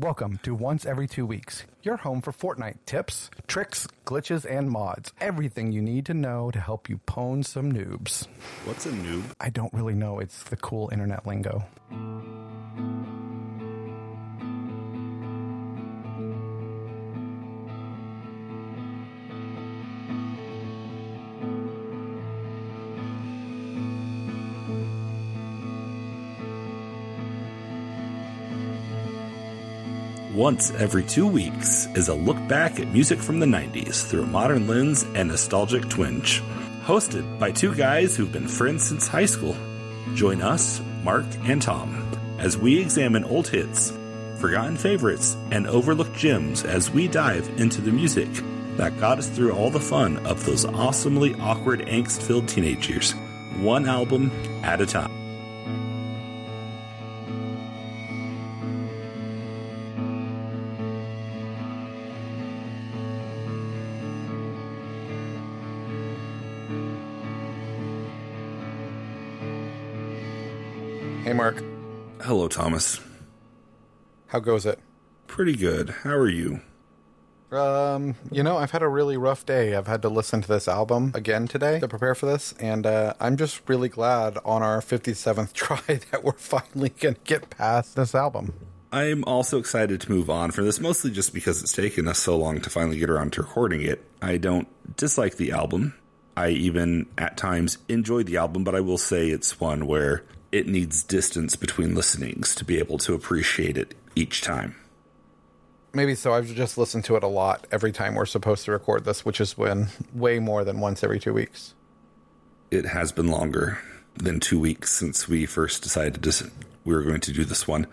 Welcome to Once Every Two Weeks, your home for Fortnite tips, tricks, glitches, and mods. Everything you need to know to help you pwn some noobs. What's a noob? I don't really know, it's the cool internet lingo. Once every two weeks is a look back at music from the 90s through a modern lens and nostalgic twinge. Hosted by two guys who've been friends since high school. Join us, Mark and Tom, as we examine old hits, forgotten favorites, and overlooked gems as we dive into the music that got us through all the fun of those awesomely awkward, angst filled teenage years, one album at a time. Hello, Thomas. how goes it? Pretty good. How are you? Um, you know, I've had a really rough day. I've had to listen to this album again today to prepare for this, and uh, I'm just really glad on our 57th try that we're finally going to get past this album. I'm also excited to move on from this, mostly just because it's taken us so long to finally get around to recording it. I don't dislike the album. I even, at times, enjoy the album, but I will say it's one where it needs distance between listenings to be able to appreciate it each time. Maybe so. I've just listened to it a lot every time we're supposed to record this, which has been way more than once every two weeks. It has been longer than two weeks since we first decided to, we were going to do this one,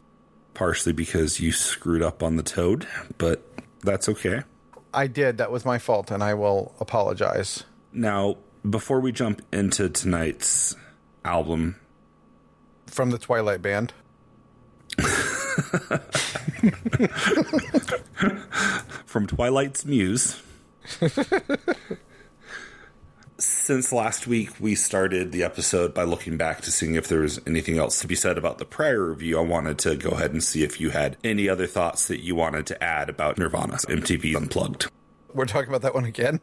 partially because you screwed up on the toad, but that's okay. I did. That was my fault, and I will apologize. Now, before we jump into tonight's album, From the Twilight Band. from Twilight's Muse. Since last week, we started the episode by looking back to seeing if there was anything else to be said about the prior review. I wanted to go ahead and see if you had any other thoughts that you wanted to add about Nirvana MTV Unplugged. We're talking about that one again?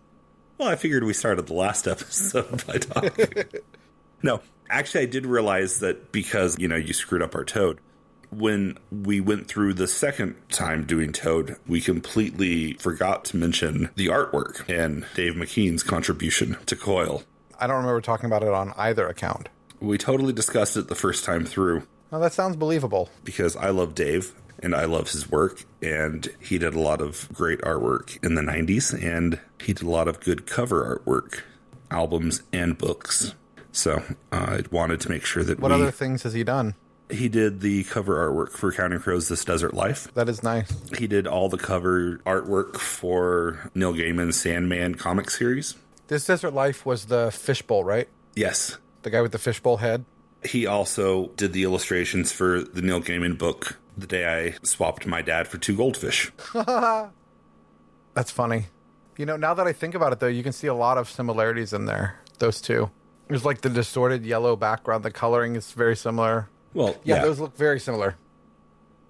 Well, I figured we started the last episode by talking. No, actually, I did realize that because, you know, you screwed up our Toad. When we went through the second time doing Toad, we completely forgot to mention the artwork and Dave McKean's contribution to Coil. I don't remember talking about it on either account. We totally discussed it the first time through Oh, that sounds believable. because I love Dave and I love his work. And he did a lot of great artwork in the 90s and he did a lot of good cover artwork, albums, and books. So uh, I wanted to make sure that What we, other things has he done? he did the cover artwork for Counting Crows This Desert Life. That is nice. He did all the cover artwork for Neil Gaiman's Sandman comic series. This Desert Life was the fishbowl, right? Yes. The guy with the fishbowl head. He also did the illustrations for the Neil Gaiman book, The Day I Swapped My Dad for Two Goldfish. That's funny. You know, now that I think about it, though, you can see a lot of similarities in there. Those two. There's like the distorted yellow background. The coloring is very similar. Well, Yeah, yeah. those look very similar.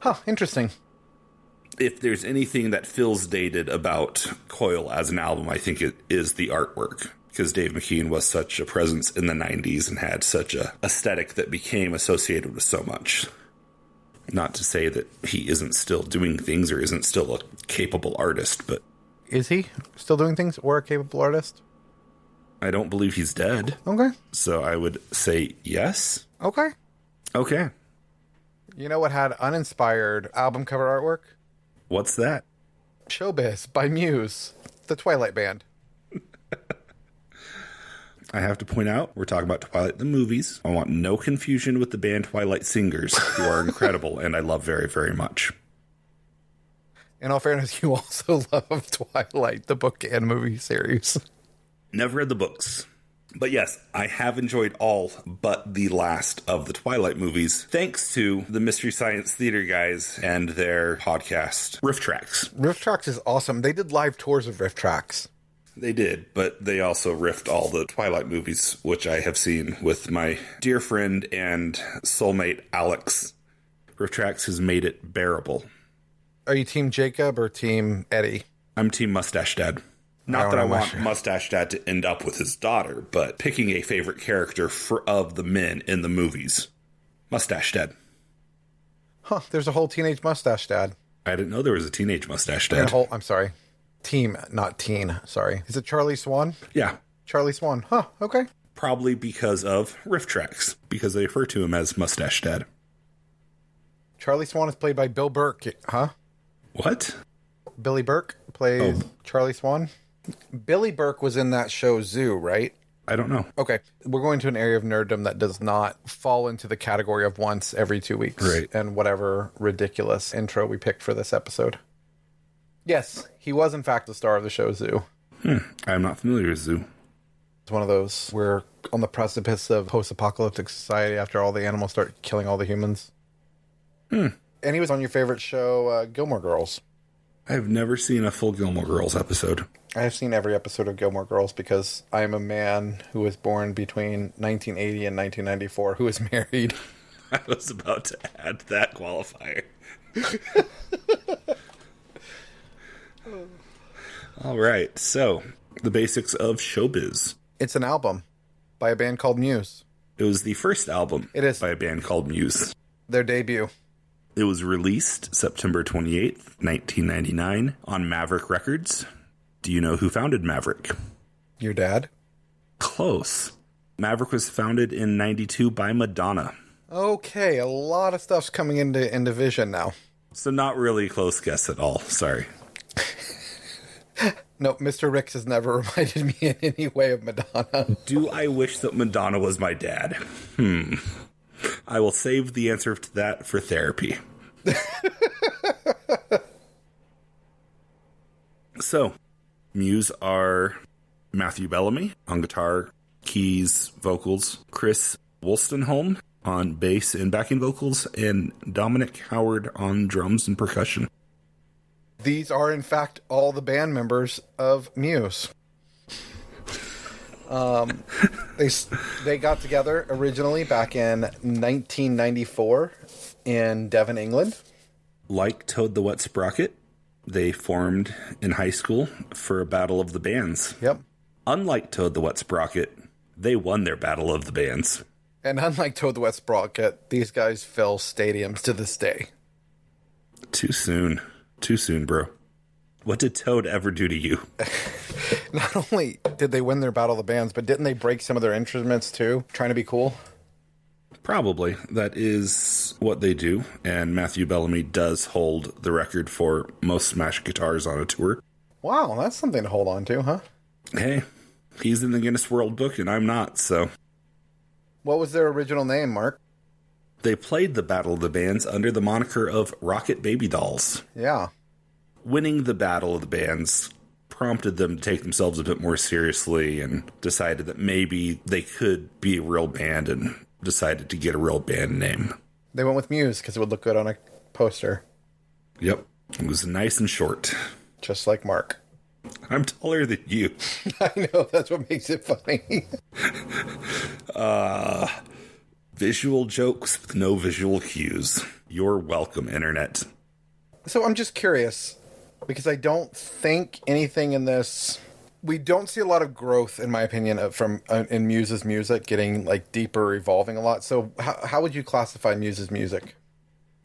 Huh, interesting. if there's anything that feels dated about Coil as an album, I think it is the artwork. Because Dave McKean was such a presence in the 90s and had such a aesthetic that became associated with so much. Not to say that he isn't still doing things or isn't still a capable artist, but Is he still doing things or a capable artist? I don't believe he's dead. Okay. So I would say yes. Okay. Okay. You know what had uninspired album cover artwork? What's that? Showbiz by Muse, the Twilight Band. I have to point out, we're talking about Twilight the movies. I want no confusion with the band Twilight Singers, who are incredible and I love very, very much. In all fairness, you also love Twilight, the book and movie series. Never read the books. But yes, I have enjoyed all but the last of the Twilight movies, thanks to the Mystery Science Theater guys and their podcast, RiffTrax. Riff Tracks is awesome. They did live tours of RiffTrax. They did, but they also riffed all the Twilight movies, which I have seen with my dear friend and soulmate Alex. RiffTrax has made it bearable. Are you Team Jacob or Team Eddie? I'm Team Mustache Dad. I Not don't that I want. Mustache Dad to end up with his daughter, but picking a favorite character for, of the men in the movies. Mustache Dad. Huh? There's a whole teenage mustache dad. I didn't know there was a teenage Mustache Dad. whole. I'm sorry. Team, not teen. Sorry. Is it Charlie Swan? Yeah, Charlie Swan. Huh? Okay. probably because of RiffTrax, because they refer to him as Mustache Dad. Charlie Swan is played by Bill Burke. Huh? What? Billy Burke plays oh. Charlie Swan. Billy Burke was in that show Zoo, right? I don't know. Okay, we're going to an area of nerddom that does not fall into the category of once every two weeks, Right. And whatever ridiculous intro we picked for this episode. Yes, he was in fact the star of the show Zoo. I'm not familiar with Zoo. It's one of those we're on the precipice of post-apocalyptic society after all the animals start killing all the humans. And he was on your favorite show, uh, Gilmore Girls. I've never seen a full Gilmore Girls episode. I have seen every episode of Gilmore Girls because I am a man who was born between 1980 and 1994 who is married. I was about to add that qualifier. All right, so the basics of showbiz. It's an album by a band called Muse. It was the first album It is. by a band called Muse. Their debut. It was released September 28th, 1999 on Maverick Records. Do you know who founded Maverick? Your dad? Close. Maverick was founded in 92 by Madonna. Okay, a lot of stuff's coming into into vision now. So not really a close guess at all. Sorry. No, Mr. Ricks has never reminded me in any way of Madonna. Do I wish that Madonna was my dad? Hmm. I will save the answer to that for therapy. so, Muse are Matthew Bellamy on guitar, keys, vocals, Chris Wolstenholme on bass and backing vocals, and Dominic Howard on drums and percussion. These are, in fact, all the band members of Muse. Um, they they got together originally back in 1994 in Devon, England. Like Toad the Wet Sprocket, they formed in high school for a battle of the bands. Yep. Unlike Toad the Wet Sprocket, they won their battle of the bands. And unlike Toad the Wet Sprocket, these guys fill stadiums to this day. Too soon. Too soon, bro. What did Toad ever do to you? Not only did they win their battle of the bands, but didn't they break some of their instruments too, trying to be cool? Probably. That is what they do. And Matthew Bellamy does hold the record for most smashed guitars on a tour. Wow, that's something to hold on to, huh? Hey, he's in the Guinness World Book and I'm not, so. What was their original name, Mark? They played the Battle of the Bands under the moniker of Rocket Baby Dolls. Yeah. winning the battle of the bands prompted them to take themselves a bit more seriously and decided that maybe they could be a real band and decided to get a real band name. They went with Muse because it would look good on a poster, Yep. It was nice and short. just like Mark. I'm taller than you. I know, that's what makes it funny. Uh, visual jokes with no visual cues. You're welcome, Internet. so I'm just curious because I don't think anything in this. We don't see a lot of growth, in my opinion, from uh, in Muse's music getting like deeper, evolving a lot. So, how, how would you classify Muse's music?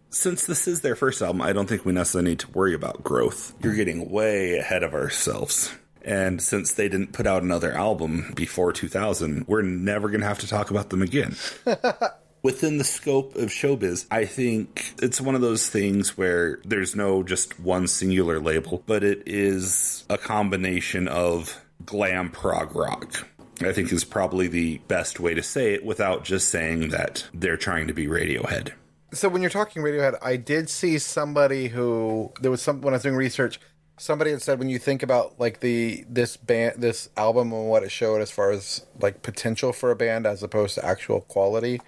Since this is their first album, I don't think we necessarily need to worry about growth. You're getting way ahead of ourselves. And since they didn't put out another album before 2000, we're never going to have to talk about them again. Within the scope of showbiz, I think it's one of those things where there's no just one singular label, but it is a combination of glam prog rock. I think is probably the best way to say it without just saying that they're trying to be Radiohead. So when you're talking Radiohead, I did see somebody who there was some when I was doing research. Somebody had said when you think about like the this band this album and what it showed as far as like potential for a band as opposed to actual quality.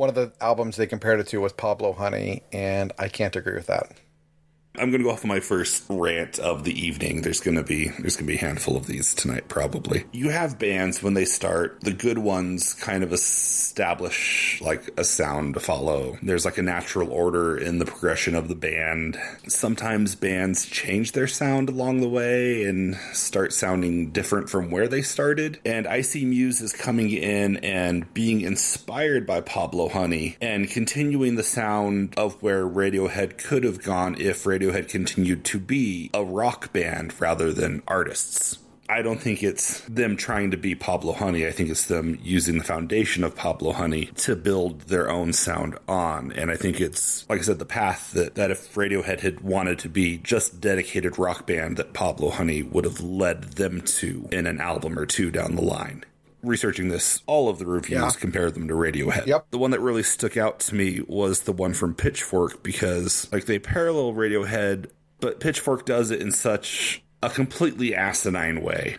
One of the albums they compared it to was Pablo Honey, and I can't agree with that. I'm going to go off on my first rant of the evening. There's going to be there's going to be a handful of these tonight probably. You have bands when they start, the good ones kind of establish like a sound to follow. There's like a natural order in the progression of the band. Sometimes bands change their sound along the way and start sounding different from where they started. And I see Muse is coming in and being inspired by Pablo Honey and continuing the sound of where Radiohead could have gone if Radiohead continued to be a rock band rather than artists. I don't think it's them trying to be Pablo Honey. I think it's them using the foundation of Pablo Honey to build their own sound on. And I think it's, like I said, the path that, that if Radiohead had wanted to be just dedicated rock band that Pablo Honey would have led them to in an album or two down the line researching this, all of the reviews Yeah. compared them to Radiohead. Yep. The one that really stuck out to me was the one from Pitchfork because like they parallel Radiohead, but Pitchfork does it in such a completely asinine way.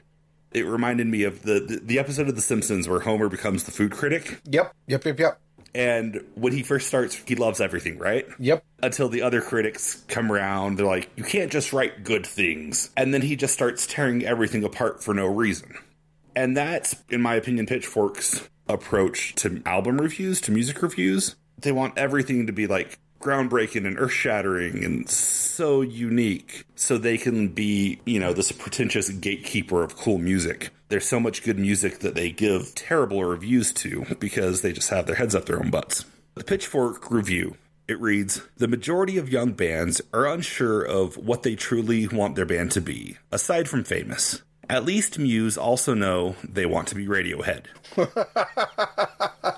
It reminded me of the, the the episode of The Simpsons where Homer becomes the food critic, Yep. Yep. Yep. Yep. and when he first starts, he loves everything, right? Yep. until the other critics come around. They're like, you can't just write good things. And then he just starts tearing everything apart for no reason. And that's, in my opinion, Pitchfork's approach to album reviews, to music reviews. They want everything to be like groundbreaking and earth shattering and so unique so they can be, you know, this pretentious gatekeeper of cool music. There's so much good music that they give terrible reviews to because they just have their heads up their own butts. The Pitchfork review it reads The majority of young bands are unsure of what they truly want their band to be, aside from famous. At least Muse also know they want to be Radiohead.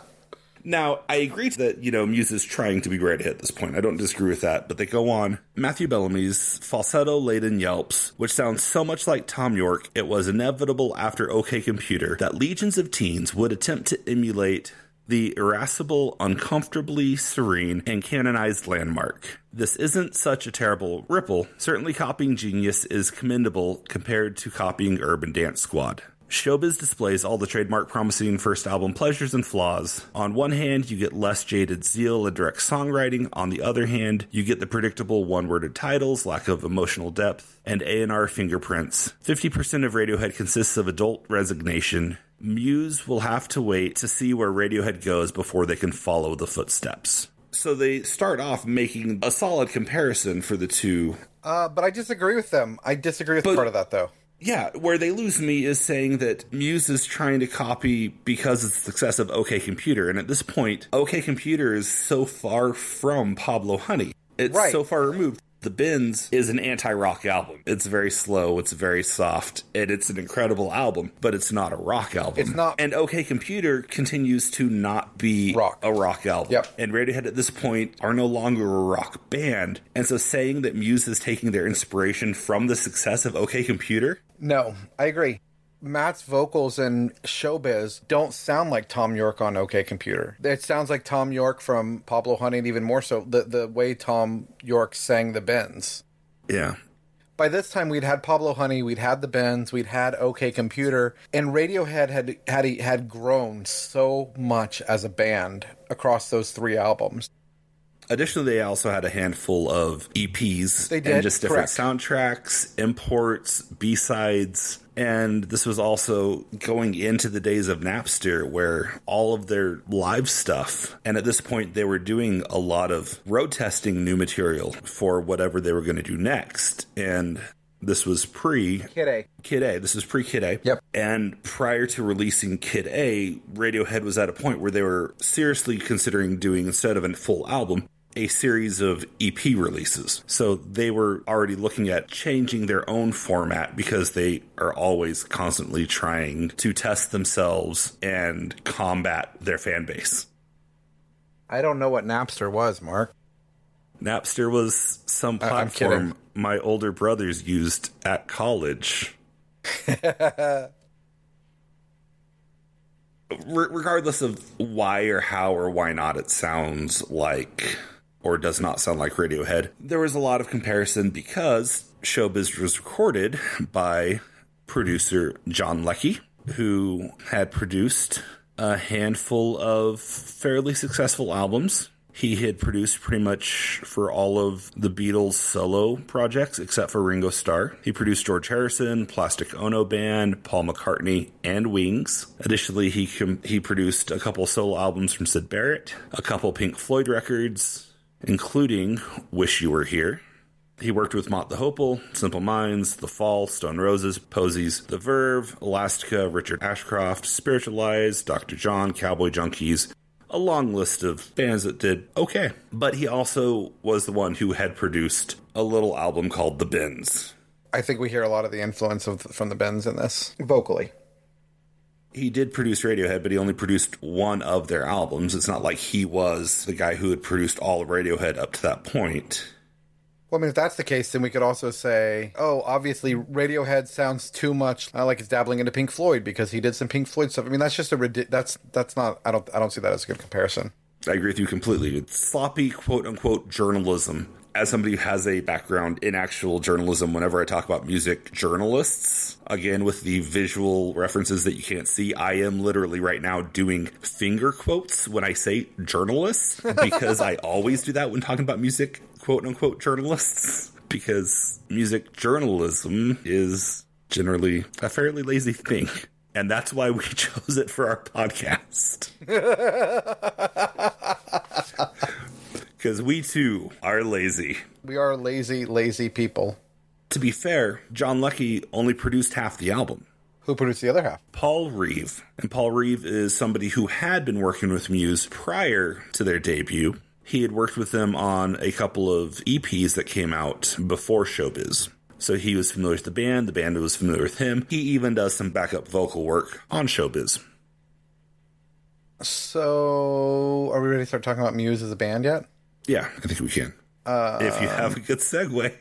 now, I agree that, you know, Muse is trying to be Radiohead at this point. I don't disagree with that, but they go on. Matthew Bellamy's falsetto laden yelps, which sounds so much like Thom Yorke, it was inevitable after OK Computer that legions of teens would attempt to emulate the irascible, uncomfortably serene, and canonized landmark. This isn't such a terrible ripple. Certainly, copying Genius is commendable compared to copying Urban Dance Squad. Showbiz displays all the trademark promising first album pleasures and flaws. On one hand, you get less jaded zeal and direct songwriting. On the other hand, you get the predictable one-worded titles, lack of emotional depth, and A&R fingerprints. 50% of Radiohead consists of adult resignation. Muse will have to wait to see where Radiohead goes before they can follow the footsteps. So they start off making a solid comparison for the two Uh, but I disagree with them. I disagree with But- part of that though. yeah, where they lose me is saying that Muse is trying to copy because of the success of OK Computer. And at this point, OK Computer is so far from Pablo Honey. It's Right. so far removed. The Bends is an anti rock album. It's very slow, it's very soft, and it's an incredible album, but it's not a rock album. It's not- And OK Computer continues to not be Rock. a rock album. Yep. And Radiohead at this point are no longer a rock band. And so saying that Muse is taking their inspiration from the success of OK Computer No, I agree. Matt's vocals in Showbiz don't sound like Thom Yorke on OK Computer. It sounds like Thom Yorke from Pablo Honey, and even more so the the way Thom Yorke sang the bends. Yeah. By this time, we'd had Pablo Honey, we'd had the Bends, we'd had OK Computer, and Radiohead had had had grown so much as a band across those three albums. Additionally, they also had a handful of EPs They did, and just different correct. soundtracks, imports, B sides. And this was also going into the days of Napster where all of their live stuff, and at this point, they were doing a lot of road testing new material for whatever they were going to do next. And this was pre Kid A. Kid A. This is pre Kid A. Yep. And prior to releasing Kid A, Radiohead was at a point where they were seriously considering doing, instead of a full album, a series of EP releases. So they were already looking at changing their own format because they are always constantly trying to test themselves and combat their fan base. I don't know what Napster was, Mark. Napster was some I- platform my older brothers used at college. Regardless of why or how or why not it sounds like or does not sound like Radiohead, there was a lot of comparison because Showbiz was recorded by producer John Leckie, who had produced a handful of fairly successful albums He had produced pretty much for all of the Beatles solo projects except for Ringo Starr. He produced George Harrison, Plastic Ono Band, Paul McCartney, and Wings. Additionally, he com- he produced a couple solo albums from Syd Barrett, a couple Pink Floyd records, including Wish You Were Here. He worked with Mott the Hoople, Simple Minds, The Fall, Stone Roses, Posies, The Verve, Elastica, Richard Ashcroft, Spiritualized, Dr. John, Cowboy Junkies, a long list of bands that did okay. But he also was the one who had produced a little album called The Bends. I think we hear a lot of the influence of from the Bends in this vocally. He did produce Radiohead, but he only produced one of their albums. It's not like he was the guy who had produced all of Radiohead up to that point. Well, I mean, if that's the case, then we could also say, oh, obviously Radiohead sounds too much uh, like it's dabbling into Pink Floyd because he did some Pink Floyd stuff. I mean, that's just a ridi- that's that's not. I don't I don't see that as a good comparison. I agree with you completely. It's sloppy, quote unquote, journalism. As somebody who has a background in actual journalism, whenever I talk about music journalists, again, with the visual references that you can't see, I am literally right now doing finger quotes when I say journalists, because I always do that when talking about music, quote unquote, journalists, because music journalism is generally a fairly lazy thing. And that's why we chose it for our podcast. Because we too are lazy. We are lazy, lazy people. To be fair, John Leckie only produced half the album. Who produced the other half? Paul Reeve. And Paul Reeve is somebody who had been working with Muse prior to their debut. He had worked with them on a couple of EPs that came out before Showbiz. So he was familiar with the band, the band was familiar with him. He even does some backup vocal work on Showbiz. So, are we ready to start talking about Muse as a band yet? Yeah, I think we can. Uh, if you have a good segue.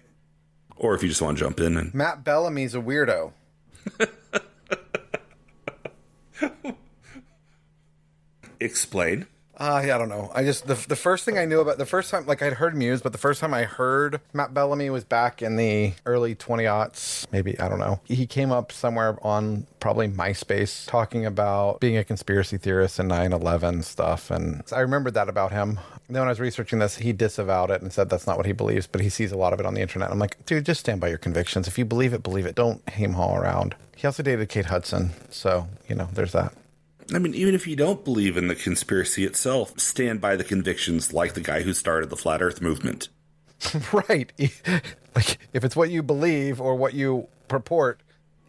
Or if you just want to jump in and Matt Bellamy's a weirdo. explain. Uh, yeah, I don't know. I just the the first thing I knew about the first time, like I'd heard Muse, but the first time I heard Matt Bellamy was back in the early twenty aughts, maybe I don't know. He came up somewhere on probably MySpace talking about being a conspiracy theorist and 9/11 stuff, and I remembered that about him. Then when I was researching this, he disavowed it and said that's not what he believes, but he sees a lot of it on the internet. I'm like, dude, just stand by your convictions. If you believe it, believe it. Don't ham haul around. He also dated Kate Hudson, so you know, there's that. I mean, even if you don't believe in the conspiracy itself, stand by the convictions like the guy who started the flat earth movement. right. Like if it's what you believe or what you purport,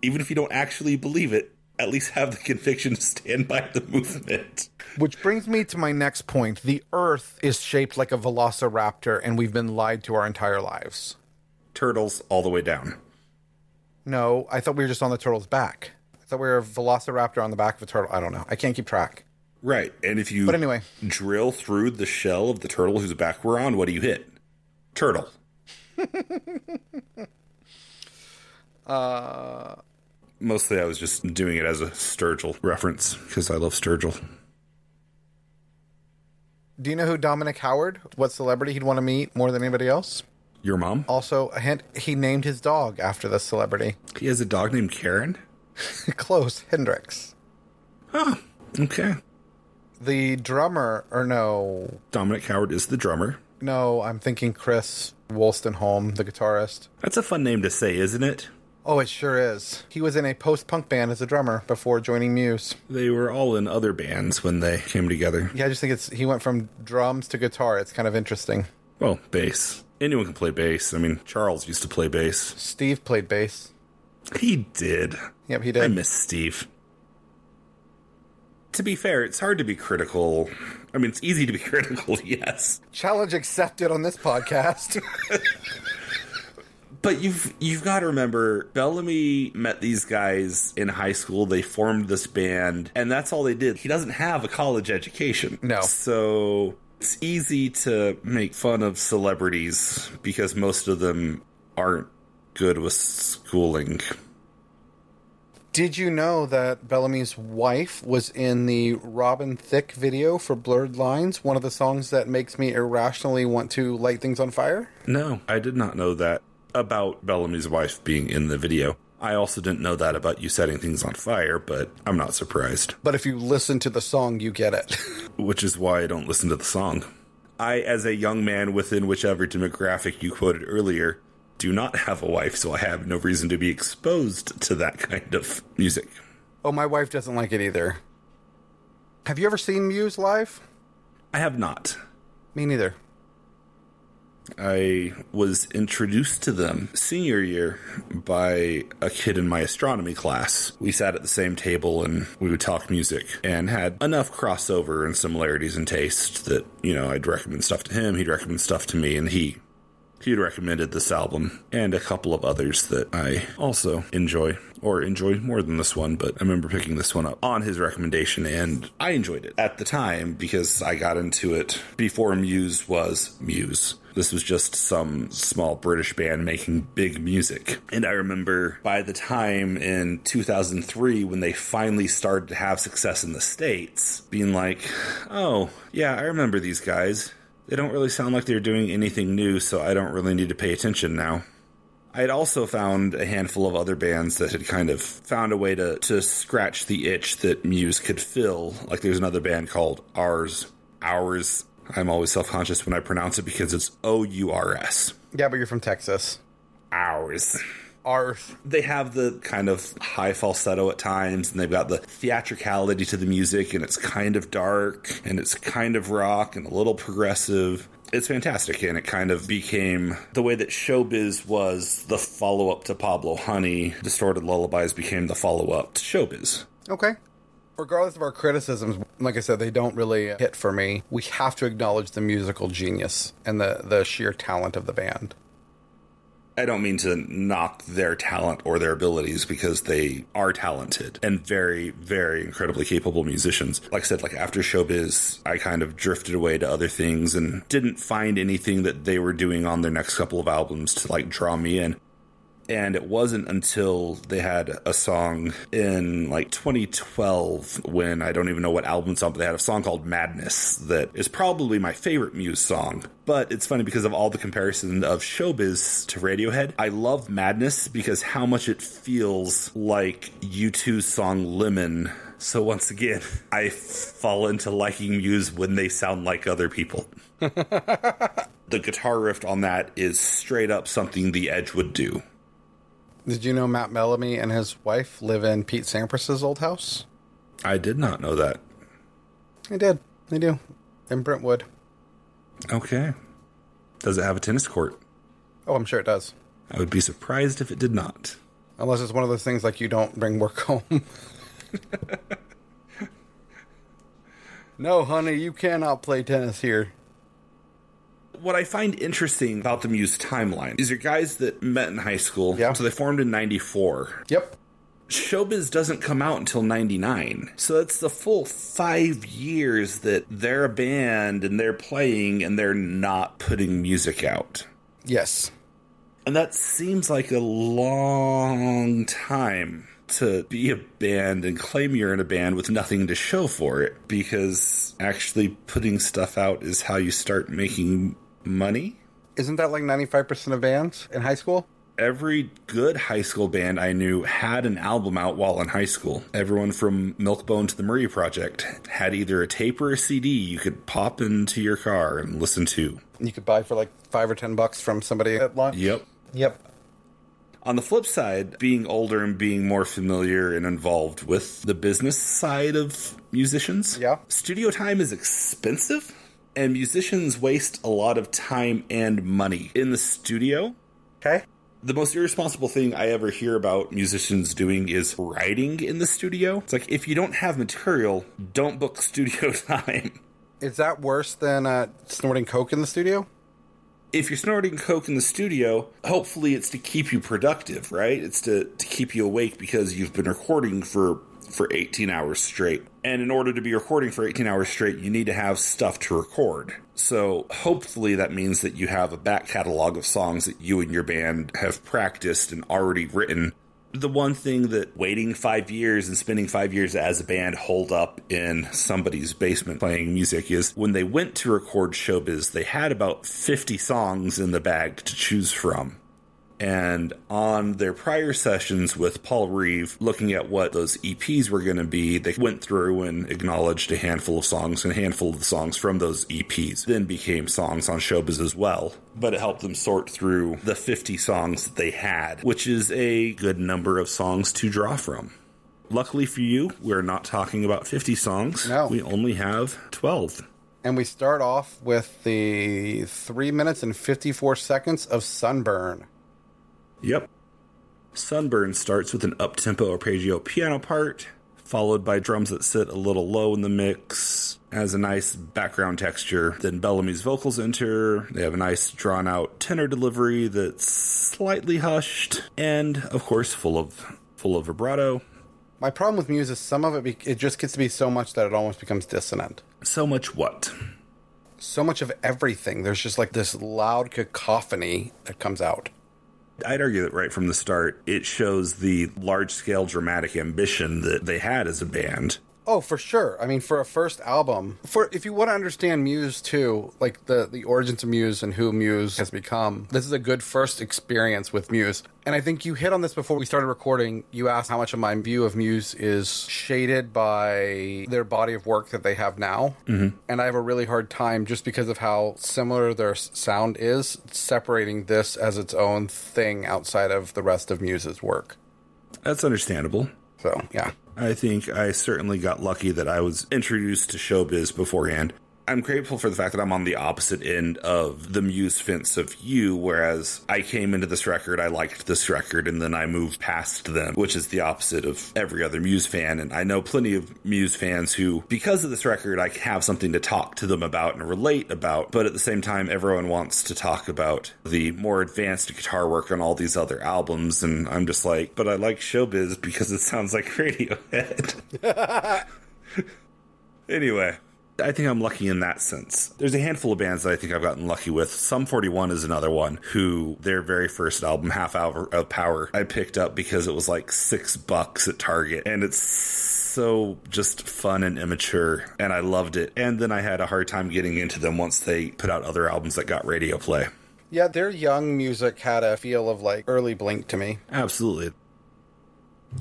Even if you don't actually believe it, at least have the conviction to stand by the movement. which brings me to my next point. The earth is shaped like a velociraptor and we've been lied to our entire lives. Turtles all the way down. No, I thought we were just on the turtle's back. I thought we were a velociraptor on the back of a turtle. I don't know. I can't keep track. Right. And if you But anyway. drill through the shell of the turtle whose back we're on, what do you hit? Turtle. Uh Mostly I was just doing it as a Sturgill reference because I love Sturgill. do you know who Dominic Howard? What celebrity he'd want to meet more than anybody else? Your mom? Also, a hint, he named his dog after the celebrity. He has a dog named Karen? Close, Hendrix. Oh, okay. The drummer, or no, Dominic Howard is the drummer. no, I'm thinking Chris Wolstenholme, the guitarist. That's a fun name to say, isn't it? Oh, it sure is. He was in a post punk band as a drummer before joining Muse. They were all in other bands when they came together. Yeah, I just think it's he went from drums to guitar. It's kind of interesting. Well, bass. Anyone can play bass. I mean, Charles used to play bass. Steve played bass. He did. Yep, he did. I miss Steve. To be fair, it's hard to be critical. I mean, it's easy to be critical, yes. Challenge accepted on this podcast. But you've you've got to remember, Bellamy met these guys in high school. They formed this band, and that's all they did. He doesn't have a college education, No. So it's easy to make fun of celebrities because most of them aren't good with schooling. Did you know that Bellamy's wife was in the Robin Thicke video for Blurred Lines, one of the songs that makes me irrationally want to light things on fire? No, I did not know that about Bellamy's wife being in the video. I also didn't know that about you setting things on fire, but I'm not surprised. But if you listen to the song, you get it. Which is why I don't listen to the song. I, as a young man within whichever demographic you quoted earlier, do not have a wife, so I have no reason to be exposed to that kind of music. Oh, my wife doesn't like it either. Have you ever seen Muse live? I have not. Me neither. I was introduced to them senior year by a kid in my astronomy class. We sat at the same table and we would talk music and had enough crossover and similarities in taste that, you know, I'd recommend stuff to him, he'd recommend stuff to me, and he he'd recommended this album and a couple of others that I also enjoy or enjoy more than this one, but I remember picking this one up on his recommendation and I enjoyed it at the time because I got into it before Muse was Muse. This was just some small British band making big music. And I remember by the time in 2003 when they finally started to have success in the States, being like, oh, yeah, I remember these guys. They don't really sound like they're doing anything new, so I don't really need to pay attention now. I had also found a handful of other bands that had kind of found a way to, to scratch the itch that Muse could fill. Like there's another band called Ours. Ours. I'm always self conscious when I pronounce it because it's O U R S. Yeah, but you're from Texas. Ours. Ours. They have the kind of high falsetto at times, and they've got the theatricality to the music, and it's kind of dark, and it's kind of rock, and a little progressive. It's fantastic, and it kind of became the way that Showbiz was the follow up to Pablo Honey. Distorted Lullabies became the follow up to Showbiz. Okay. Regardless of our criticisms, like I said, they don't really hit for me. We have to acknowledge the musical genius and the, the sheer talent of the band. I don't mean to knock their talent or their abilities because they are talented and very, very incredibly capable musicians. Like I said, like after Showbiz, I kind of drifted away to other things and didn't find anything that they were doing on their next couple of albums to like draw me in. And it wasn't until they had a song in like 2012 when I don't even know what album it's on, but they had a song called Madness that is probably my favorite Muse song. But it's funny because of all the comparison of showbiz to Radiohead. I love Madness because how much it feels like U2's song Lemon. So once again, I fall into liking Muse when they sound like other people. the guitar riff on that is straight up something the Edge would do. Did you know Matt Bellamy and his wife live in Pete Sampras's old house? I did not know that. They did. They do. In Brentwood. Okay. Does it have a tennis court? Oh, I'm sure it does. I would be surprised if it did not. Unless it's one of those things like you don't bring work home. no, honey, you cannot play tennis here. What I find interesting about the Muse timeline is your guys that met in high school. Yeah. So they formed in 94. Yep. Showbiz doesn't come out until 99. So it's the full five years that they're a band and they're playing and they're not putting music out. Yes. And that seems like a long time to be a band and claim you're in a band with nothing to show for it because actually putting stuff out is how you start making money. Isn't that like 95% of bands in high school? Every good high school band I knew had an album out while in high school. Everyone from Milkbone to the Murray Project had either a tape or a CD you could pop into your car and listen to. You could buy for like five or ten bucks from somebody at lunch. Yep. Yep. On the flip side, being older and being more familiar and involved with the business side of musicians, Yeah. studio time is expensive, and musicians waste a lot of time and money in the studio. Okay. The most irresponsible thing I ever hear about musicians doing is writing in the studio. It's like if you don't have material, don't book studio time. Is that worse than uh, snorting coke in the studio? if you're snorting coke in the studio, hopefully it's to keep you productive, right? It's to, to keep you awake because you've been recording for for 18 hours straight. And in order to be recording for 18 hours straight, you need to have stuff to record. So hopefully that means that you have a back catalog of songs that you and your band have practiced and already written the one thing that waiting five years and spending five years as a band hold up in somebody's basement playing music is when they went to record Showbiz, they had about 50 songs in the bag to choose from. And on their prior sessions with Paul Reeve, looking at what those EPs were going to be, they went through and acknowledged a handful of songs, and a handful of the songs from those EPs then became songs on Showbiz as well. But it helped them sort through the 50 songs that they had, which is a good number of songs to draw from. Luckily for you, we're not talking about 50 songs. No. We only have 12. And we start off with the 3 minutes and 54 seconds of Sunburn. Yep. Sunburn starts with an up-tempo arpeggio piano part, followed by drums that sit a little low in the mix, has a nice background texture. Then Bellamy's vocals enter. They have a nice drawn out tenor delivery that's slightly hushed and of course full of full of vibrato. My problem with Muse is some of it be- it just gets to be so much that it almost becomes dissonant. So much what? So much of everything. There's just like this loud cacophony that comes out. I'd argue that right from the start, it shows the large scale dramatic ambition that they had as a band. Oh, for sure. I mean, for a first album, for if you want to understand Muse too, like the the origins of Muse and who Muse has become, this is a good first experience with Muse. And I think you hit on this before we started recording. You asked how much of my view of Muse is shaded by their body of work that they have now, mm-hmm. and I have a really hard time just because of how similar their sound is, separating this as its own thing outside of the rest of Muse's work. That's understandable. So yeah. I think I certainly got lucky that I was introduced to showbiz beforehand. I'm grateful for the fact that I'm on the opposite end of the Muse fence of you, whereas I came into this record, I liked this record, and then I moved past them, which is the opposite of every other Muse fan. And I know plenty of Muse fans who, because of this record, I have something to talk to them about and relate about, but at the same time, everyone wants to talk about the more advanced guitar work on all these other albums, and I'm just like, but I like Showbiz because it sounds like Radiohead. anyway. I think I'm lucky in that sense. There's a handful of bands that I think I've gotten lucky with. Sum 41 is another one who their very first album, Half Hour of Power, I picked up because it was like six bucks at Target. And it's so just fun and immature. And I loved it. And then I had a hard time getting into them once they put out other albums that got radio play. Yeah, their young music had a feel of like early Blink to me. Absolutely.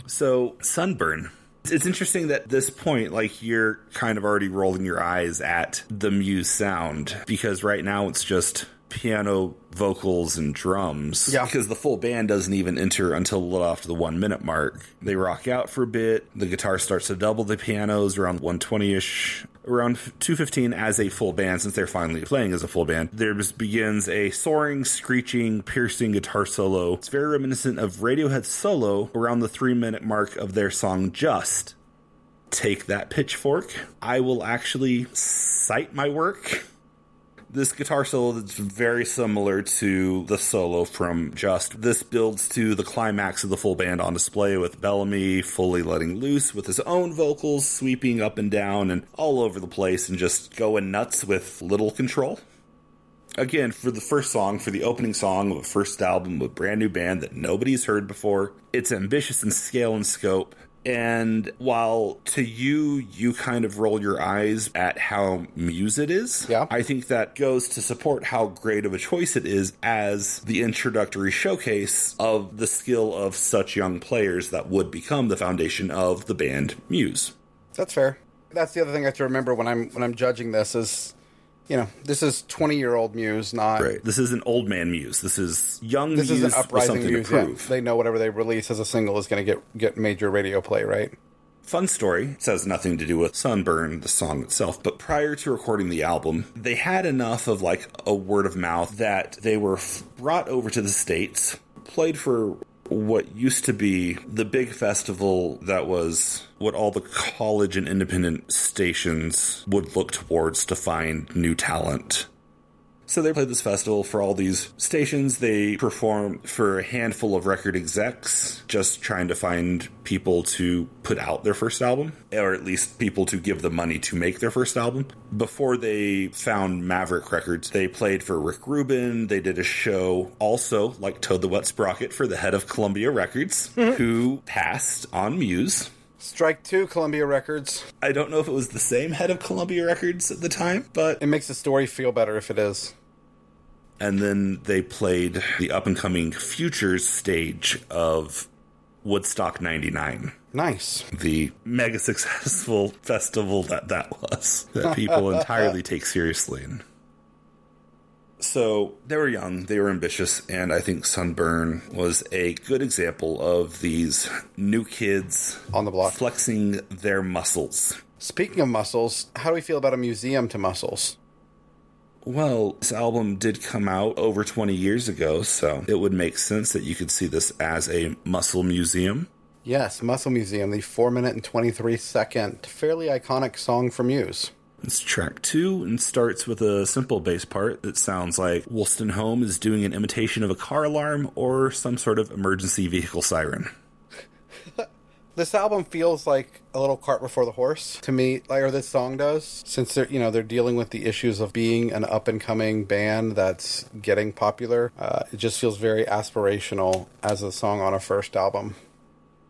So, Sunburn. It's interesting that this point, like you're kind of already rolling your eyes at the Muse sound because right now it's just piano, vocals, and drums. Yeah. Because the full band doesn't even enter until a little after the one minute mark. They rock out for a bit. The guitar starts to double the pianos around 120 ish. Around 215 as a full band, since they're finally playing as a full band, there begins a soaring, screeching, piercing guitar solo. It's very reminiscent of Radiohead's solo around the three minute mark of their song Just. Take that pitchfork. I will actually cite my work this guitar solo that's very similar to the solo from Just. This builds to the climax of the full band on display with Bellamy fully letting loose with his own vocals sweeping up and down and all over the place and just going nuts with little control. Again, for the first song, for the opening song of a first album with a brand new band that nobody's heard before, it's ambitious in scale and scope. And while to you, you kind of roll your eyes at how Muse it is, Yeah. I think that goes to support how great of a choice it is as the introductory showcase of the skill of such young players that would become the foundation of the band Muse. That's fair. That's the other thing I have to remember when I'm when I'm judging this is, you know, this is 20 year old Muse, not Right. This is an old man Muse. This is young this Muse is an uprising something Muse. Yeah. They know whatever they release as a single is going to get get major radio play, right? Fun story. It has nothing to do with Sunburn, the song itself, but prior to recording the album, they had enough of like a word of mouth that they were f- brought over to the States, played for what used to be the big festival that was what all the college and independent stations would look towards to find new talent. So they played this festival for all these stations. They performed for a handful of record execs, just trying to find people to put out their first album, or at least people to give them money to make their first album. Before they found Maverick Records, they played for Rick Rubin. They did a show also, like Toad the Wet Sprocket, for the head of Columbia Records, who passed on Muse. Strike two, Columbia Records. I don't know if it was the same head of Columbia Records at the time, but It makes the story feel better if it is. And then they played the up and coming Futures stage of Woodstock 99 Nice. the mega successful festival that that was that people entirely take seriously. So they were young, they were ambitious, and I think Sunburn was a good example of these new kids On the block. flexing their muscles. Speaking of muscles, how do we feel about a museum to muscles? Well, this album did come out over 20 years ago, so it would make sense that you could see this as a muscle museum. Yes, Muscle Museum, the 4 minute and 23 second, fairly iconic song from Muse. It's track two and starts with a simple bass part that sounds like Wolstenholme is doing an imitation of a car alarm or some sort of emergency vehicle siren. This album feels like a little cart before the horse to me, like or this song does, since they're you know they're dealing with the issues of being an up and coming band that's getting popular. Uh, it just feels very aspirational as a song on a first album.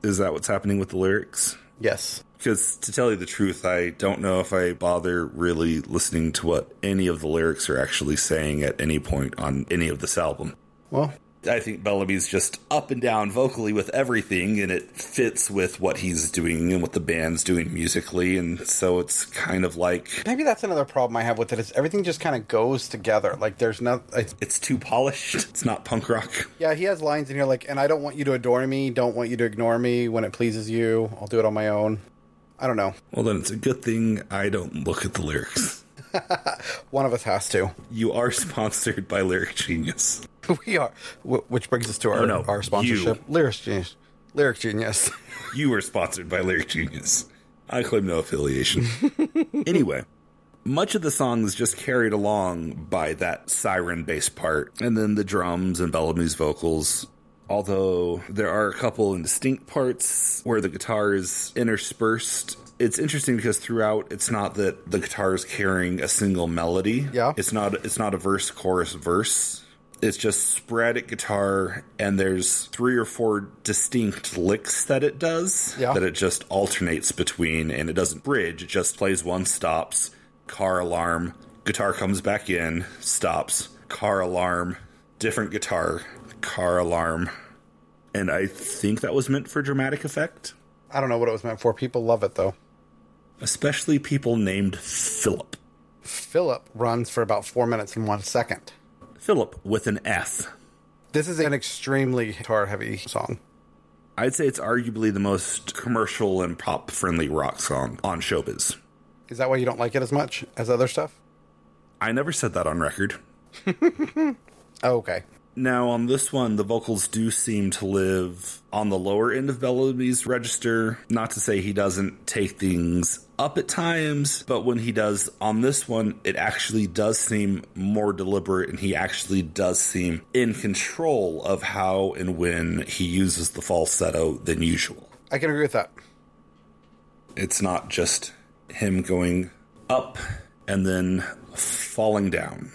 Is that what's happening with the lyrics? Yes, Because to tell you the truth, I don't know if I bother really listening to what any of the lyrics are actually saying at any point on any of this album. well, I think Bellamy's just up and down vocally with everything, and it fits with what he's doing and what the band's doing musically, and so it's kind of like maybe that's another problem I have with it is everything just kind of goes together. Like there's no, it's, it's too polished. It's not punk rock. yeah, he has lines in here like, and I don't want you to adore me, don't want you to ignore me when it pleases you. I'll do it on my own. I don't know. Well, then it's a good thing I don't look at the lyrics. One of us has to. You are sponsored by Lyric Genius. We are, Wh- which brings us to our Oh, no, our sponsorship, Lyric Genius. Lyric Genius. You are sponsored by Lyric Genius. I claim no affiliation. anyway, much of the song is just carried along by that siren bass part, and then the drums and Bellamy's vocals. Although there are a couple indistinct parts where the guitar is interspersed. It's interesting because throughout it's not that the guitar is carrying a single melody. Yeah. It's not it's not a verse chorus verse. It's just sporadic guitar and there's three or four distinct licks that it does Yeah. that it just alternates between and it doesn't bridge, it just plays one stops, car alarm, guitar comes back in, stops, car alarm, different guitar, car alarm. And I think that was meant for dramatic effect, I don't know what it was meant for. People love it though. Especially people named Philip. Fillip runs for about four minutes and one second. Philip with an F. This is an extremely guitar heavy song. I'd say it's arguably the most commercial and pop friendly rock song on Showbiz. Is that why you don't like it as much as other stuff? I never said that on record. Oh, okay. Now, on this one, the vocals do seem to live on the lower end of Bellamy's register. Not to say he doesn't take things up at times, but when he does on this one, it actually does seem more deliberate and he actually does seem in control of how and when he uses the falsetto than usual. I can agree with that. It's not just him going up and then falling down.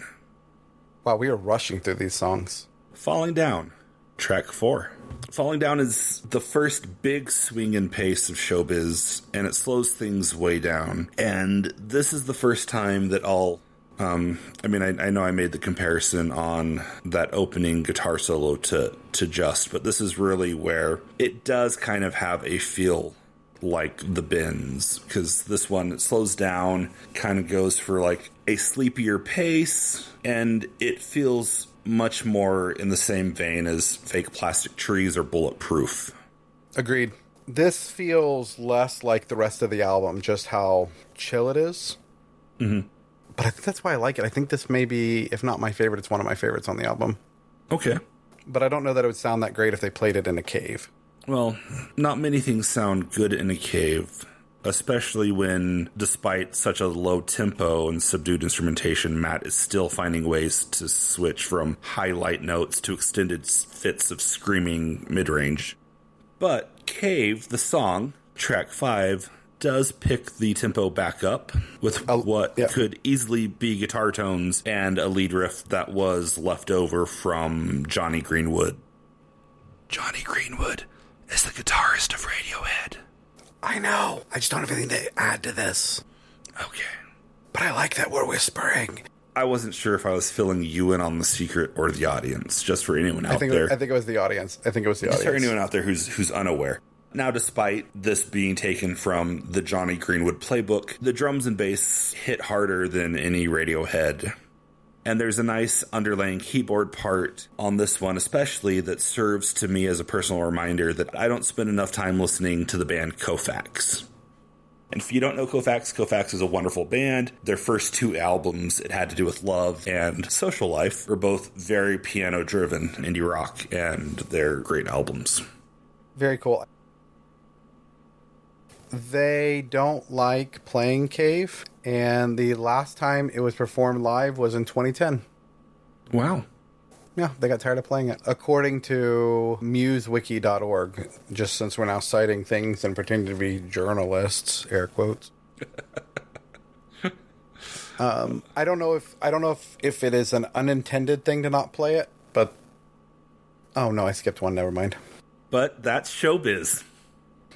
Wow, we are rushing through these songs. Falling Down, track four. Falling Down is the first big swing and pace of showbiz, and it slows things way down. And this is the first time that I'll. Um, I mean, I, I know I made the comparison on that opening guitar solo to to Just, but this is really where it does kind of have a feel like the Bends because this one it slows down kind of goes for like a sleepier pace and it feels much more in the same vein as fake plastic trees or bulletproof Agreed. This feels less like the rest of the album, just how chill it is. Mm-hmm. But I think that's why I like it. I think this may be, if not my favorite, it's one of my favorites on the album. okay But I don't know that it would sound that great if they played it in a cave. well not many things sound good in a cave especially when despite such a low tempo and subdued instrumentation matt is still finding ways to switch from highlight notes to extended fits of screaming mid-range But Cave, the song, track five, does pick the tempo back up with what yeah. could easily be guitar tones and a lead riff that was left over from Jonny Greenwood. Jonny Greenwood is the guitarist of Radiohead. I know. I just don't have anything to add to this. Okay. But I like that we're whispering. I wasn't sure if I was filling you in on the secret or the audience, just for anyone out I think there. I think it was the audience. I think it was the just for anyone out there who's who's unaware. Now, despite this being taken from the Jonny Greenwood playbook, the drums and bass hit harder than any Radiohead. And there's a nice underlying keyboard part on this one, especially that serves to me as a personal reminder that I don't spend enough time listening to the band Koufax. And if you don't know Koufax, Koufax is a wonderful band. Their first two albums, It Had to Do with Love and Social Life, were both very piano driven indie rock, and they're great albums. Very cool. They don't like playing Cave, and the last time it was performed live was in 2010. Wow. Yeah, they got tired of playing it. According to musewiki.org, just since we're now citing things and pretending to be journalists, air quotes. um, I don't know if I don't know if, if it is an unintended thing to not play it, but oh no, I skipped one. Never mind. But that's Showbiz.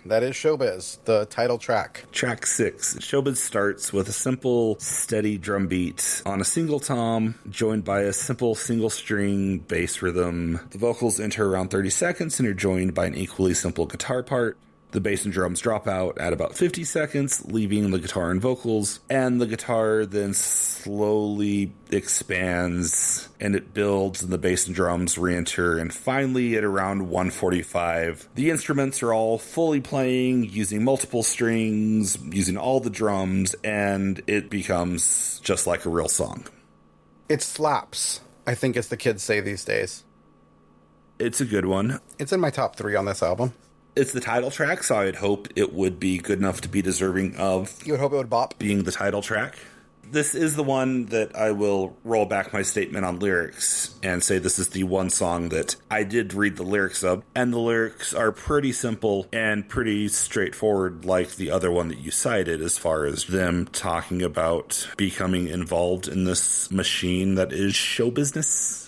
That is Showbiz, the title track. Track six. Showbiz starts with a simple, steady drum beat on a single tom, joined by a simple single string bass rhythm. The vocals enter around 30 seconds and are joined by an equally simple guitar part. The bass and drums drop out at about 50 seconds, leaving the guitar and vocals, and the guitar then slowly expands and it builds, and the bass and drums re enter. And finally, at around 145, the instruments are all fully playing, using multiple strings, using all the drums, and it becomes just like a real song. It slaps, I think, as the kids say these days. It's a good one. It's in my top three on this album. It's the title track, so I'd hope it would be good enough to be deserving of You would hope it would bop. being the title track. This is the one that I will roll back my statement on lyrics and say this is the one song that I did read the lyrics of, and the lyrics are pretty simple and pretty straightforward, like the other one that you cited, as far as them talking about becoming involved in this machine that is show business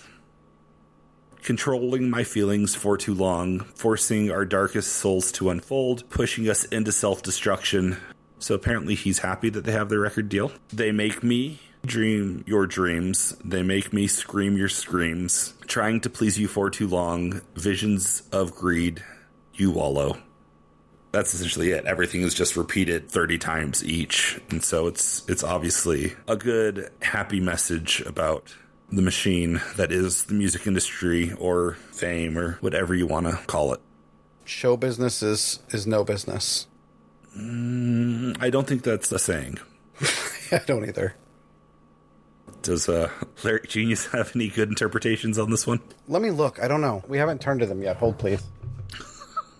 controlling my feelings for too long, forcing our darkest souls to unfold, pushing us into self destruction. So apparently, he's happy that they have their record deal. They make me dream your dreams, they make me scream your screams, trying to please you for too long, visions of greed, you wallow. That's essentially it. Everything is just repeated 30 times each. And so it's it's obviously a good happy message about the machine that is the music industry or fame or whatever you want to call it. Show business is is no business. I don't think that's a saying. I don't either. Does uh, Lyric Genius have any good interpretations on this one? Let me look. I don't know. We haven't turned to them yet. Hold, please.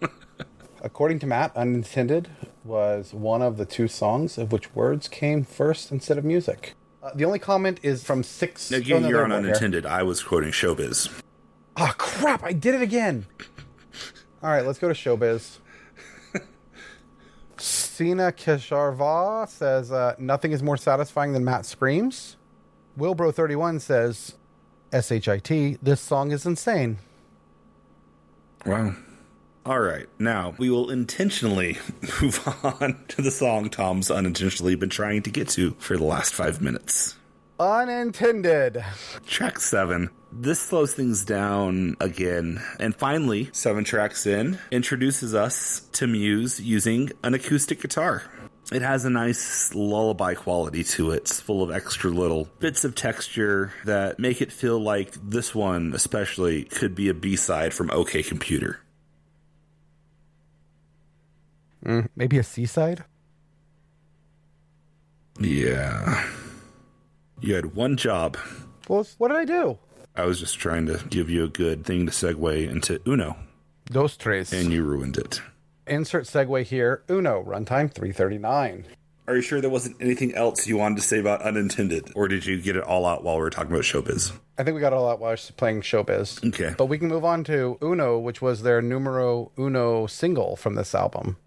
According to Matt, Unintended was one of the two songs of which words came first instead of music. Uh, the only comment is from six. oh, no, you're there on one here. unintended. I was quoting Showbiz. Ah, crap! I did it again. All right, let's go to showbiz. Sina Kesharva says uh, nothing is more satisfying than Matt screams. Wilbro31 says, "shit, this song is insane." Wow. All right, now we will intentionally move on to the song Thom's unintentionally been trying to get to for the last five minutes. Unintended. Track seven. This slows things down again. And finally, seven tracks in, introduces us to Muse using an acoustic guitar. It has a nice lullaby quality to it. It's full of extra little bits of texture that make it feel like this one, especially, could be a B side from OK Computer. Mm-hmm. Maybe a seaside. Yeah. You had one job. Well, what did I do? I was just trying to give you a good thing to segue into Uno, Those trays. and you ruined it. Insert segue here. Uno runtime 339. Are you sure there wasn't anything else you wanted to say about Unintended? Or did you get it all out while we were talking about showbiz? I think we got it all out while I was playing showbiz. Okay. But we can move on to Uno, which was their numero uno single from this album.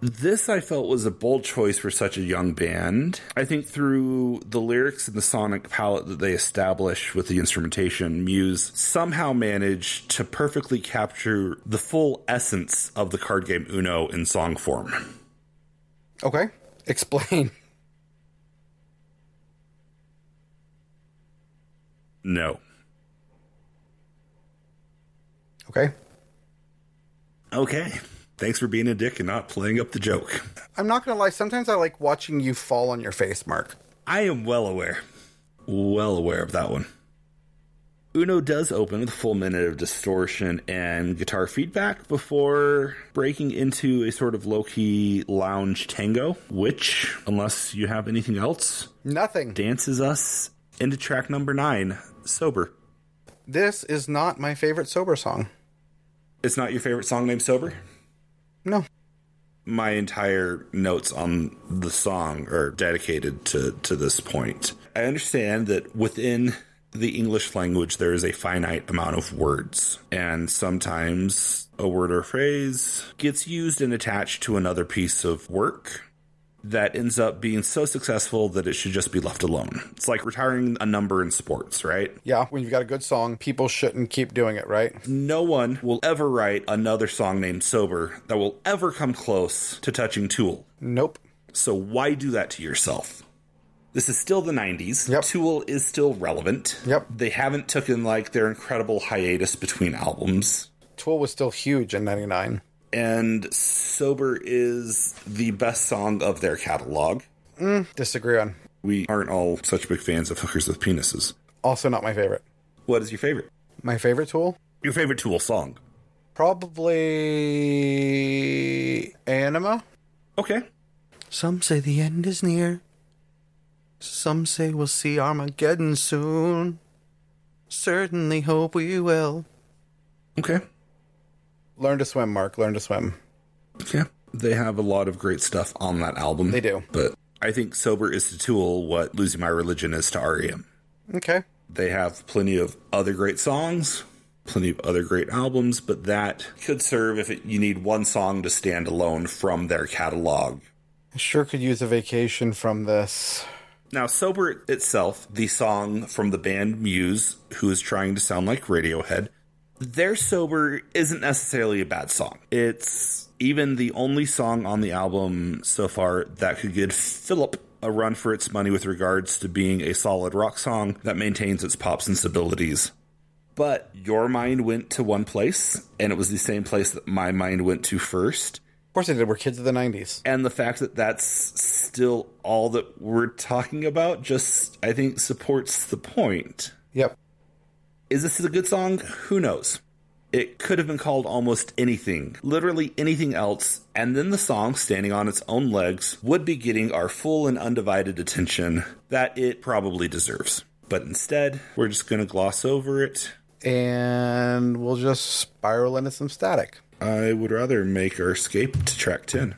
This I felt was a bold choice for such a young band. I think through the lyrics and the sonic palette that they establish with the instrumentation, Muse somehow managed to perfectly capture the full essence of the card game Uno in song form. Okay. Explain. No. Okay. Okay. Thanks for being a dick and not playing up the joke. I'm not gonna lie, sometimes I like watching you fall on your face, Mark. I am well aware. Well aware of that one. Uno does open with a full minute of distortion and guitar feedback before breaking into a sort of low key lounge tango, which, unless you have anything else, Nothing. dances us into track number nine, Sober. This is not my favorite sober song. It's not your favorite song named Sober? No. My entire notes on the song are dedicated to, to this point. I understand that within the English language, there is a finite amount of words, and sometimes a word or phrase gets used and attached to another piece of work that ends up being so successful that it should just be left alone. It's like retiring a number in sports, right? Yeah, when you've got a good song, people shouldn't keep doing it, right? No one will ever write another song named Sober that will ever come close to touching Tool. Nope. So why do that to yourself? This is still the 90s. Yep. Tool is still relevant. Yep. They haven't taken like their incredible hiatus between albums. Tool was still huge in 99. And Sober is the best song of their catalog. Mm, disagree on. We aren't all such big fans of hookers with penises. Also not my favorite. What is your favorite? My favorite Tool? Your favorite Tool song? Probably Ænema. Okay. Some say the end is near. Some say we'll see Armageddon soon. Certainly hope we will. Okay. Learn to swim, Mark. Learn to swim. Yeah. They have a lot of great stuff on that album. They do. But I think Sober is to Tool what Losing My Religion is to REM. Okay. They have plenty of other great songs, plenty of other great albums, but that could serve if it, you need one song to stand alone from their catalog. I sure could use a vacation from this. Now, Sober itself, the song from the band Muse, who is trying to sound like Radiohead, their Sober isn't necessarily a bad song. It's even the only song on the album so far that could give Fillip a run for its money with regards to being a solid rock song that maintains its pop sensibilities. But your mind went to one place, and it was the same place that my mind went to first. Of course I did. We're kids of the 90s. And the fact that that's still all that we're talking about just, I think, supports the point. Yep. Is this a good song? Who knows? It could have been called almost anything, literally anything else, and then the song, standing on its own legs, would be getting our full and undivided attention that it probably deserves. But instead, we're just going to gloss over it. And we'll just spiral into some static. I would rather make our escape to track 10.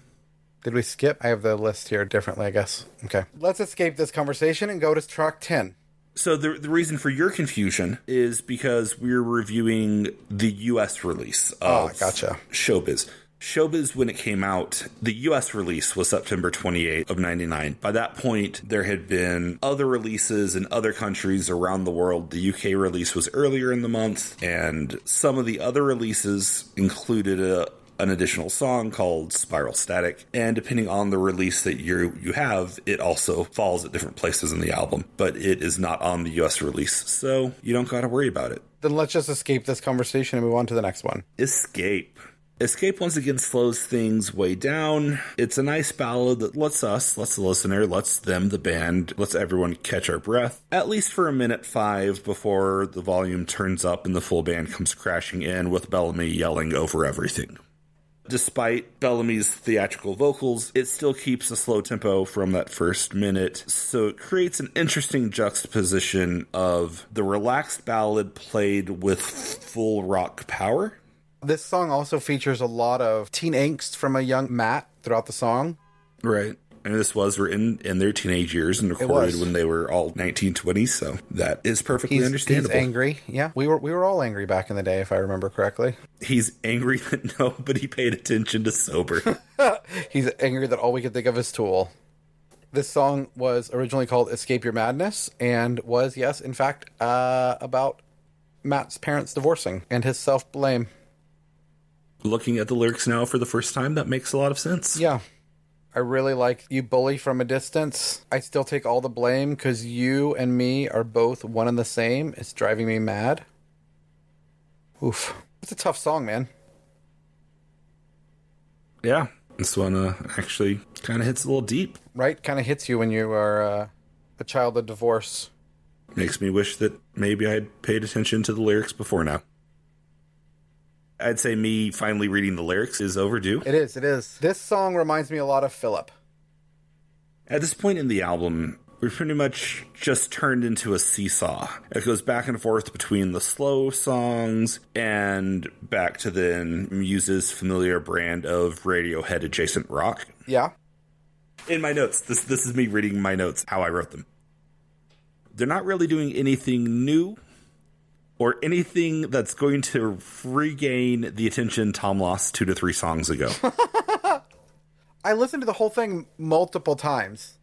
Did we skip? I have the list here differently, I guess. Okay. Let's escape this conversation and go to track 10. So the the reason for your confusion is because we're reviewing the U.S. release of Ah, gotcha. Showbiz. Showbiz, when it came out, the U.S. release was September 28 of 99. By that point, there had been other releases in other countries around the world. The UK release was earlier in the month, and some of the other releases included a, an additional song called Spiral Static. And depending on the release that you you have, it also falls at different places in the album, but it is not on the US release. So you don't got to worry about it. Then let's just escape this conversation and move on to the next one. Escape. Escape once again slows things way down. It's a nice ballad that lets us, lets the listener, lets them, the band, lets everyone catch our breath, at least for a minute five before the volume turns up and the full band comes crashing in with Bellamy yelling over everything. Despite Bellamy's theatrical vocals, it still keeps a slow tempo from that first minute, so it creates an interesting juxtaposition of the relaxed ballad played with full rock power. This song also features a lot of teen angst from a young Matt throughout the song. Right. And this was written in their teenage years and recorded when they were all 19, 20, so that is perfectly He's, understandable. he's angry. Yeah, we were we were all angry back in the day, if I remember correctly. He's angry that nobody paid attention to Sober. He's angry that all we could think of is Tool. This song was originally called "Escape Your Madness" and was, yes, in fact, uh, about Matt's parents divorcing and his self blame. Looking at the lyrics now for the first time, that makes a lot of sense. Yeah, I really like You Bully from a Distance. I still take all the blame because you and me are both one and the same. It's driving me mad. Oof. It's a tough song, man. Yeah, this one uh, actually kind of hits a little deep. Right? Kind of hits you when you are uh, a child of divorce. Makes me wish that maybe I'd paid attention to the lyrics before now. I'd say me finally reading the lyrics is overdue. It is, it is. This song reminds me a lot of Fillip. At this point in the album, we've pretty much just turned into a seesaw. It goes back and forth between the slow songs and back to then Muse's familiar brand of Radiohead adjacent rock. Yeah. In my notes, this this is me reading my notes how I wrote them. They're not really doing anything new or anything that's going to regain the attention Thom lost two to three songs ago. I listened to the whole thing multiple times.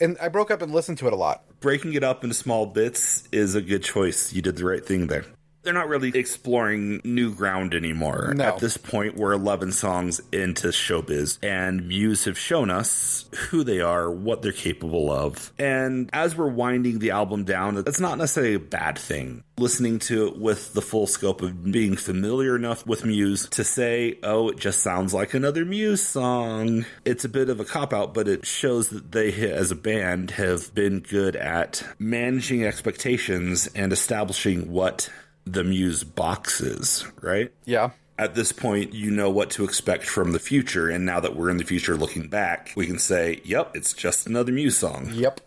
And I broke up and listened to it a lot. Breaking it up into small bits is a good choice. You did the right thing there they're not really exploring new ground anymore. No. At this point, we're 11 songs into showbiz, and Muse have shown us who they are, what they're capable of. And as we're winding the album down, it's not necessarily a bad thing. Listening to it with the full scope of being familiar enough with Muse to say, oh, it just sounds like another Muse song. It's a bit of a cop out, but it shows that they, as a band, have been good at managing expectations and establishing what the Muse boxes, right? Yeah. At this point, you know what to expect from the future, and now that we're in the future looking back, we can say, yep, it's just another Muse song. Yep.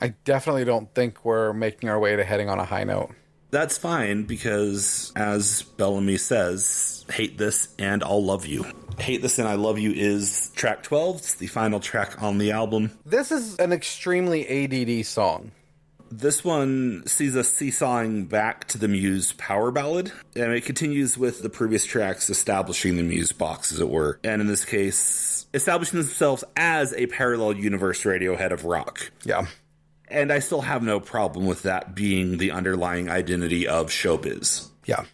I definitely don't think we're making our way to heading on a high note. That's fine because, as Bellamy says, hate this and I'll love you. Hate This and I Love You is track 12. It's the final track on the album. This is an extremely ADD song. This one sees us seesawing back to the Muse power ballad, and it continues with the previous tracks establishing the Muse box, as it were. And in this case, establishing themselves as a parallel universe Radiohead of rock. Yeah. And I still have no problem with that being the underlying identity of showbiz. Yeah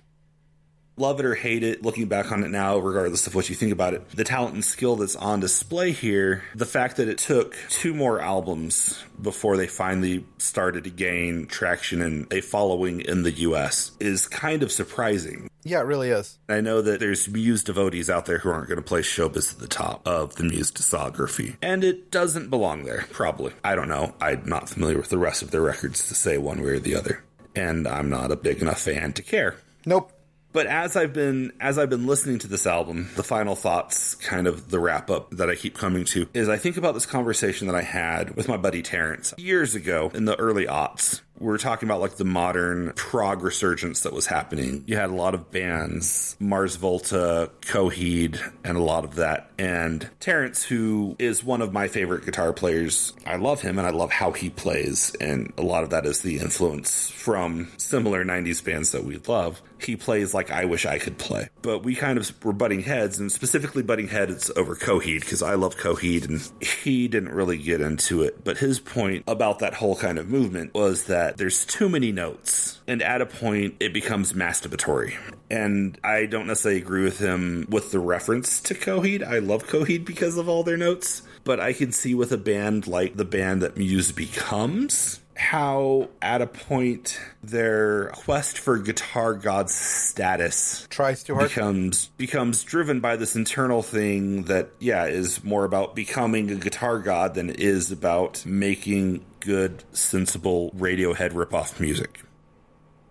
love it or hate it, looking back on it now, regardless of what you think about it, the talent and skill that's on display here, the fact that it took two more albums before they finally started to gain traction and a following in the US is kind of surprising. Yeah, it really is. I know that there's Muse devotees out there who aren't going to place Showbiz at the top of the Muse discography. And it doesn't belong there, probably. I don't know. I'm not familiar with the rest of their records to say one way or the other. And I'm not a big enough fan to care. Nope. But as I've been as I've been listening to this album, the final thoughts, kind of the wrap up that I keep coming to, is I think about this conversation that I had with my buddy Terrence years ago in the early aughts we are talking about like the modern prog resurgence that was happening. You had a lot of bands, Mars Volta, Coheed, and a lot of that. And Terrence, who is one of my favorite guitar players, I love him and I love how he plays. And a lot of that is the influence from similar 90s bands that we love. He plays like I wish I could play. But we kind of were butting heads, and specifically butting heads over Coheed, because I love Coheed and he didn't really get into it. But his point about that whole kind of movement was that that there's too many notes, and at a point it becomes masturbatory. And I don't necessarily agree with him with the reference to Coheed. I love Coheed because of all their notes, but I can see with a band like the band that Muse becomes how at a point their quest for guitar god status tries to becomes becomes driven by this internal thing that yeah is more about becoming a guitar god than it is about making good sensible radiohead ripoff music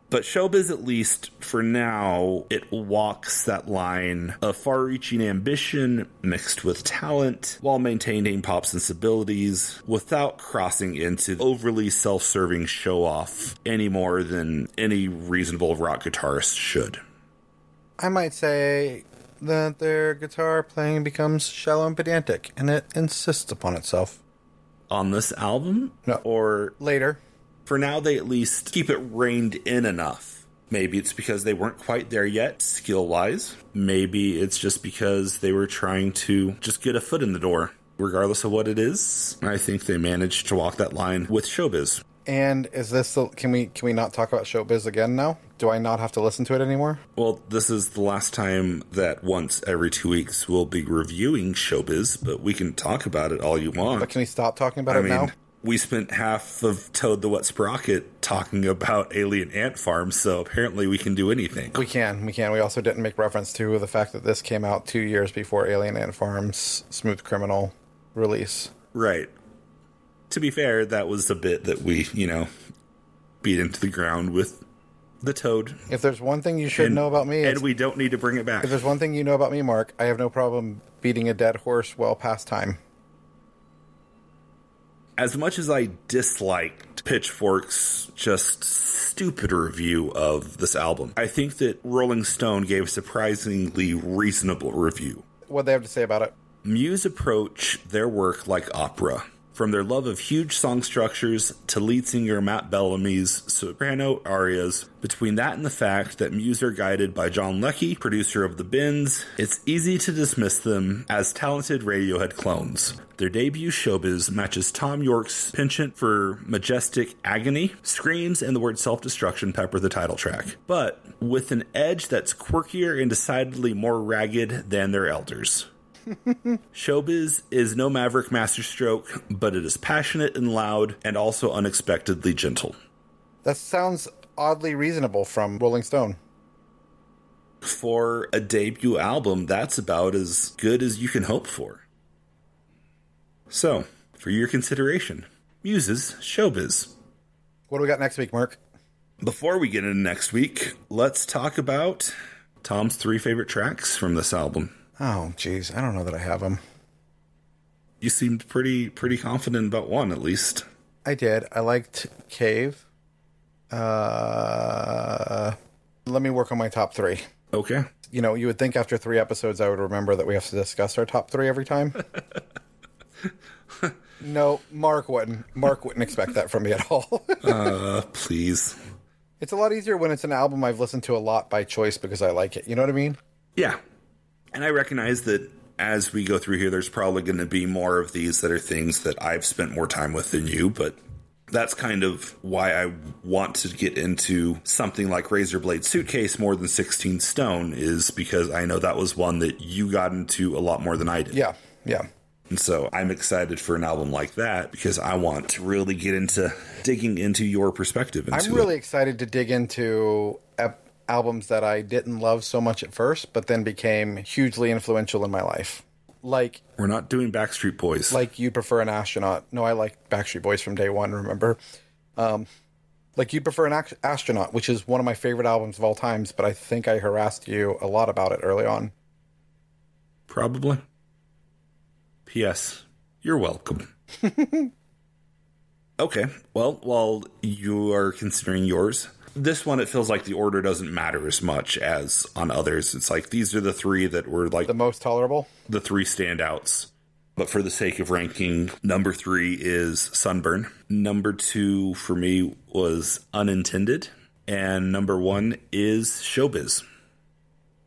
but Showbiz, at least for now, it walks that line of far reaching ambition mixed with talent while maintaining pop sensibilities without crossing into overly self serving show off any more than any reasonable rock guitarist should. I might say that their guitar playing becomes shallow and pedantic, and it insists upon itself. On this album? No. Or later for now, they at least keep it reined in enough. Maybe it's because they weren't quite there yet, skill wise. Maybe it's just because they were trying to just get a foot in the door. Regardless of what it is, I think they managed to walk that line with showbiz. And is this the, can we can we not talk about Showbiz again now? Do I not have to listen to it anymore? Well, this is the last time that once every two weeks we'll be reviewing Showbiz, but we can talk about it all you want. But can we stop talking about I it mean, now? we spent half of Toad the Wet Sprocket talking about Alien Ant Farm, so apparently we can do anything. We can, we can. We also didn't make reference to the fact that this came out two years before Alien Ant Farm's Smooth Criminal release. Right. To be fair, that was the bit that we, you know, beat into the ground with the Toad. If there's one thing you should And- know about me, and we don't need to bring it back. if there's one thing you know about me, Mark, I have no problem beating a dead horse well past time. as much as I disliked Pitchfork's just stupid review of this album, I think that Rolling Stone gave a surprisingly reasonable review. What they have to say about it? Muse approach their work like opera. From their love of huge song structures to lead singer Matt Bellamy's soprano arias, between that and the fact that Muse are guided by John Leckie, producer of The Bends, it's easy to dismiss them as talented Radiohead clones. Their debut showbiz matches Thom Yorke's penchant for majestic agony, screams, and the word self destruction pepper the title track, but with an edge that's quirkier and decidedly more ragged than their elders. Showbiz is no maverick masterstroke, but it is passionate and loud and also unexpectedly gentle. That sounds oddly reasonable from Rolling Stone. For a debut album, that's about as good as you can hope for. So, for your consideration, Muses Showbiz. What do we got next week, Mark? Before we get into next week, let's talk about Thom's three favorite tracks from this album. Oh, jeez, I don't know that I have them. You seemed pretty pretty confident about one at least. I did. I liked Cave. Uh, let me work on my top three. Okay. You know, you would think after three episodes I would remember that we have to discuss our top three every time. no, Mark wouldn't. Mark wouldn't expect that from me at all. Uh, please. it's a lot easier when it's an album I've listened to a lot by choice because I like it. You know what I mean? Yeah. And I recognize that as we go through here, there's probably going to be more of these that are things that I've spent more time with than you, but that's kind of why I want to get into something like Razorblade Suitcase more than 16 Stone, is because I know that was one that you got into a lot more than I did. Yeah, yeah. And so I'm excited for an album like that because I want to really get into digging into your perspective into I'm really it. excited to dig into albums that I didn't love so much at first, but then became hugely influential in my life. Like We're not doing Backstreet Boys. like you prefer an astronaut. No, I like Backstreet Boys from day one. Remember, um, like you prefer an astronaut, which is one of my favorite albums of all times. But I think I harassed you a lot about it early on. Probably. P.S. You're welcome. okay. Well, while you are considering yours, this one it feels like the order doesn't matter as much as on others. It's like these are the three that were like The most tolerable. the three standouts. But for the sake of ranking, number three is Sunburn. Number two for me was Unintended. And number one is Showbiz.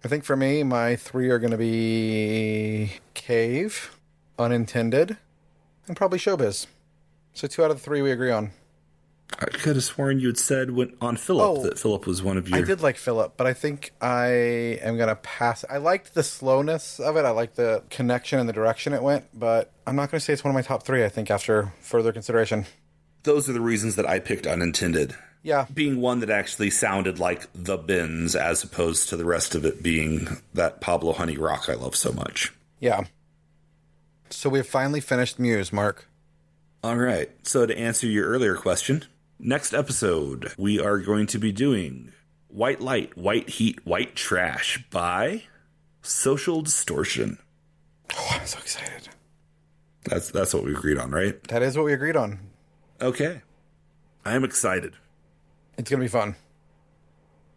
I think for me, my three are going to be Cave, Unintended, and probably Showbiz. So two out of the three we agree on. I could have sworn you had said when, on Fillip Oh, that Fillip was one of your. I did like Fillip, but I think I am gonna pass. I liked the slowness of it. I liked the connection and the direction it went, but I'm not gonna say it's one of my top three. I think after further consideration, Those are the reasons that I picked Unintended. yeah, Being one that actually sounded like the Bends as opposed to the rest of it being that Pablo Honey Rock I love so much. yeah. So we've finally finished Muse, Mark. All right. So to answer your earlier question, next episode we are going to be doing White Light, White Heat, White Trash by Social Distortion. Oh, I'm so excited. That's that's what we agreed on, right? That is what we agreed on. Okay. I am excited. It's gonna be fun.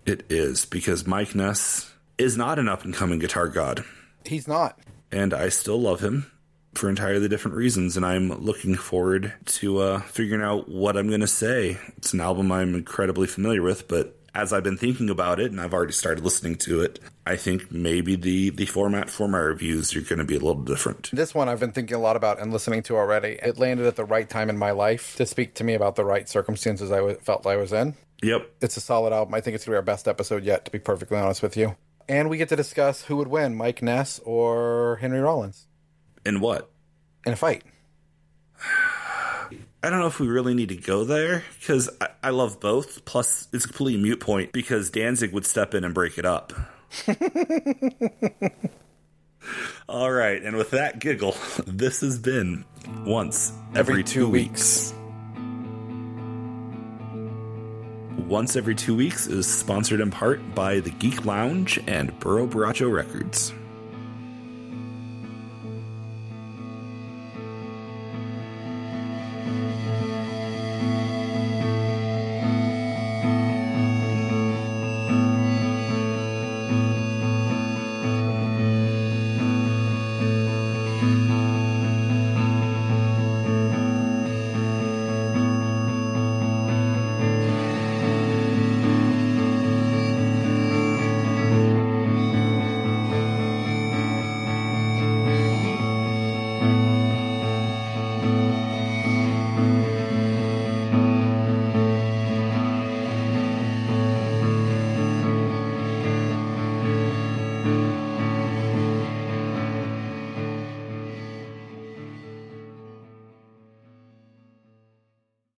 It is because Mike Ness is not an up and coming guitar god, He's not. and I still love him for entirely different reasons. And I'm looking forward to uh, figuring out what I'm going to say. It's an album I'm incredibly familiar with, but as I've been thinking about it, and I've already started listening to it, I think maybe the the format for my reviews are going to be a little different. This one I've been thinking a lot about and listening to already. It landed at the right time in my life to speak to me about the right circumstances I w- felt I was in. Yep. It's a solid album. I think it's going to be our best episode yet, to be perfectly honest with you. And we get to discuss who would win, Mike Ness or Henry Rollins, And what? in a fight. I don't know if we really need to go there because I, I love both. Plus, it's a completely mute point because Danzig would step in and break it up. All right, and with that giggle, this has been once every, Every two, two weeks. Once every two weeks is sponsored in part by the Geek Lounge and Burrow Baracho Records.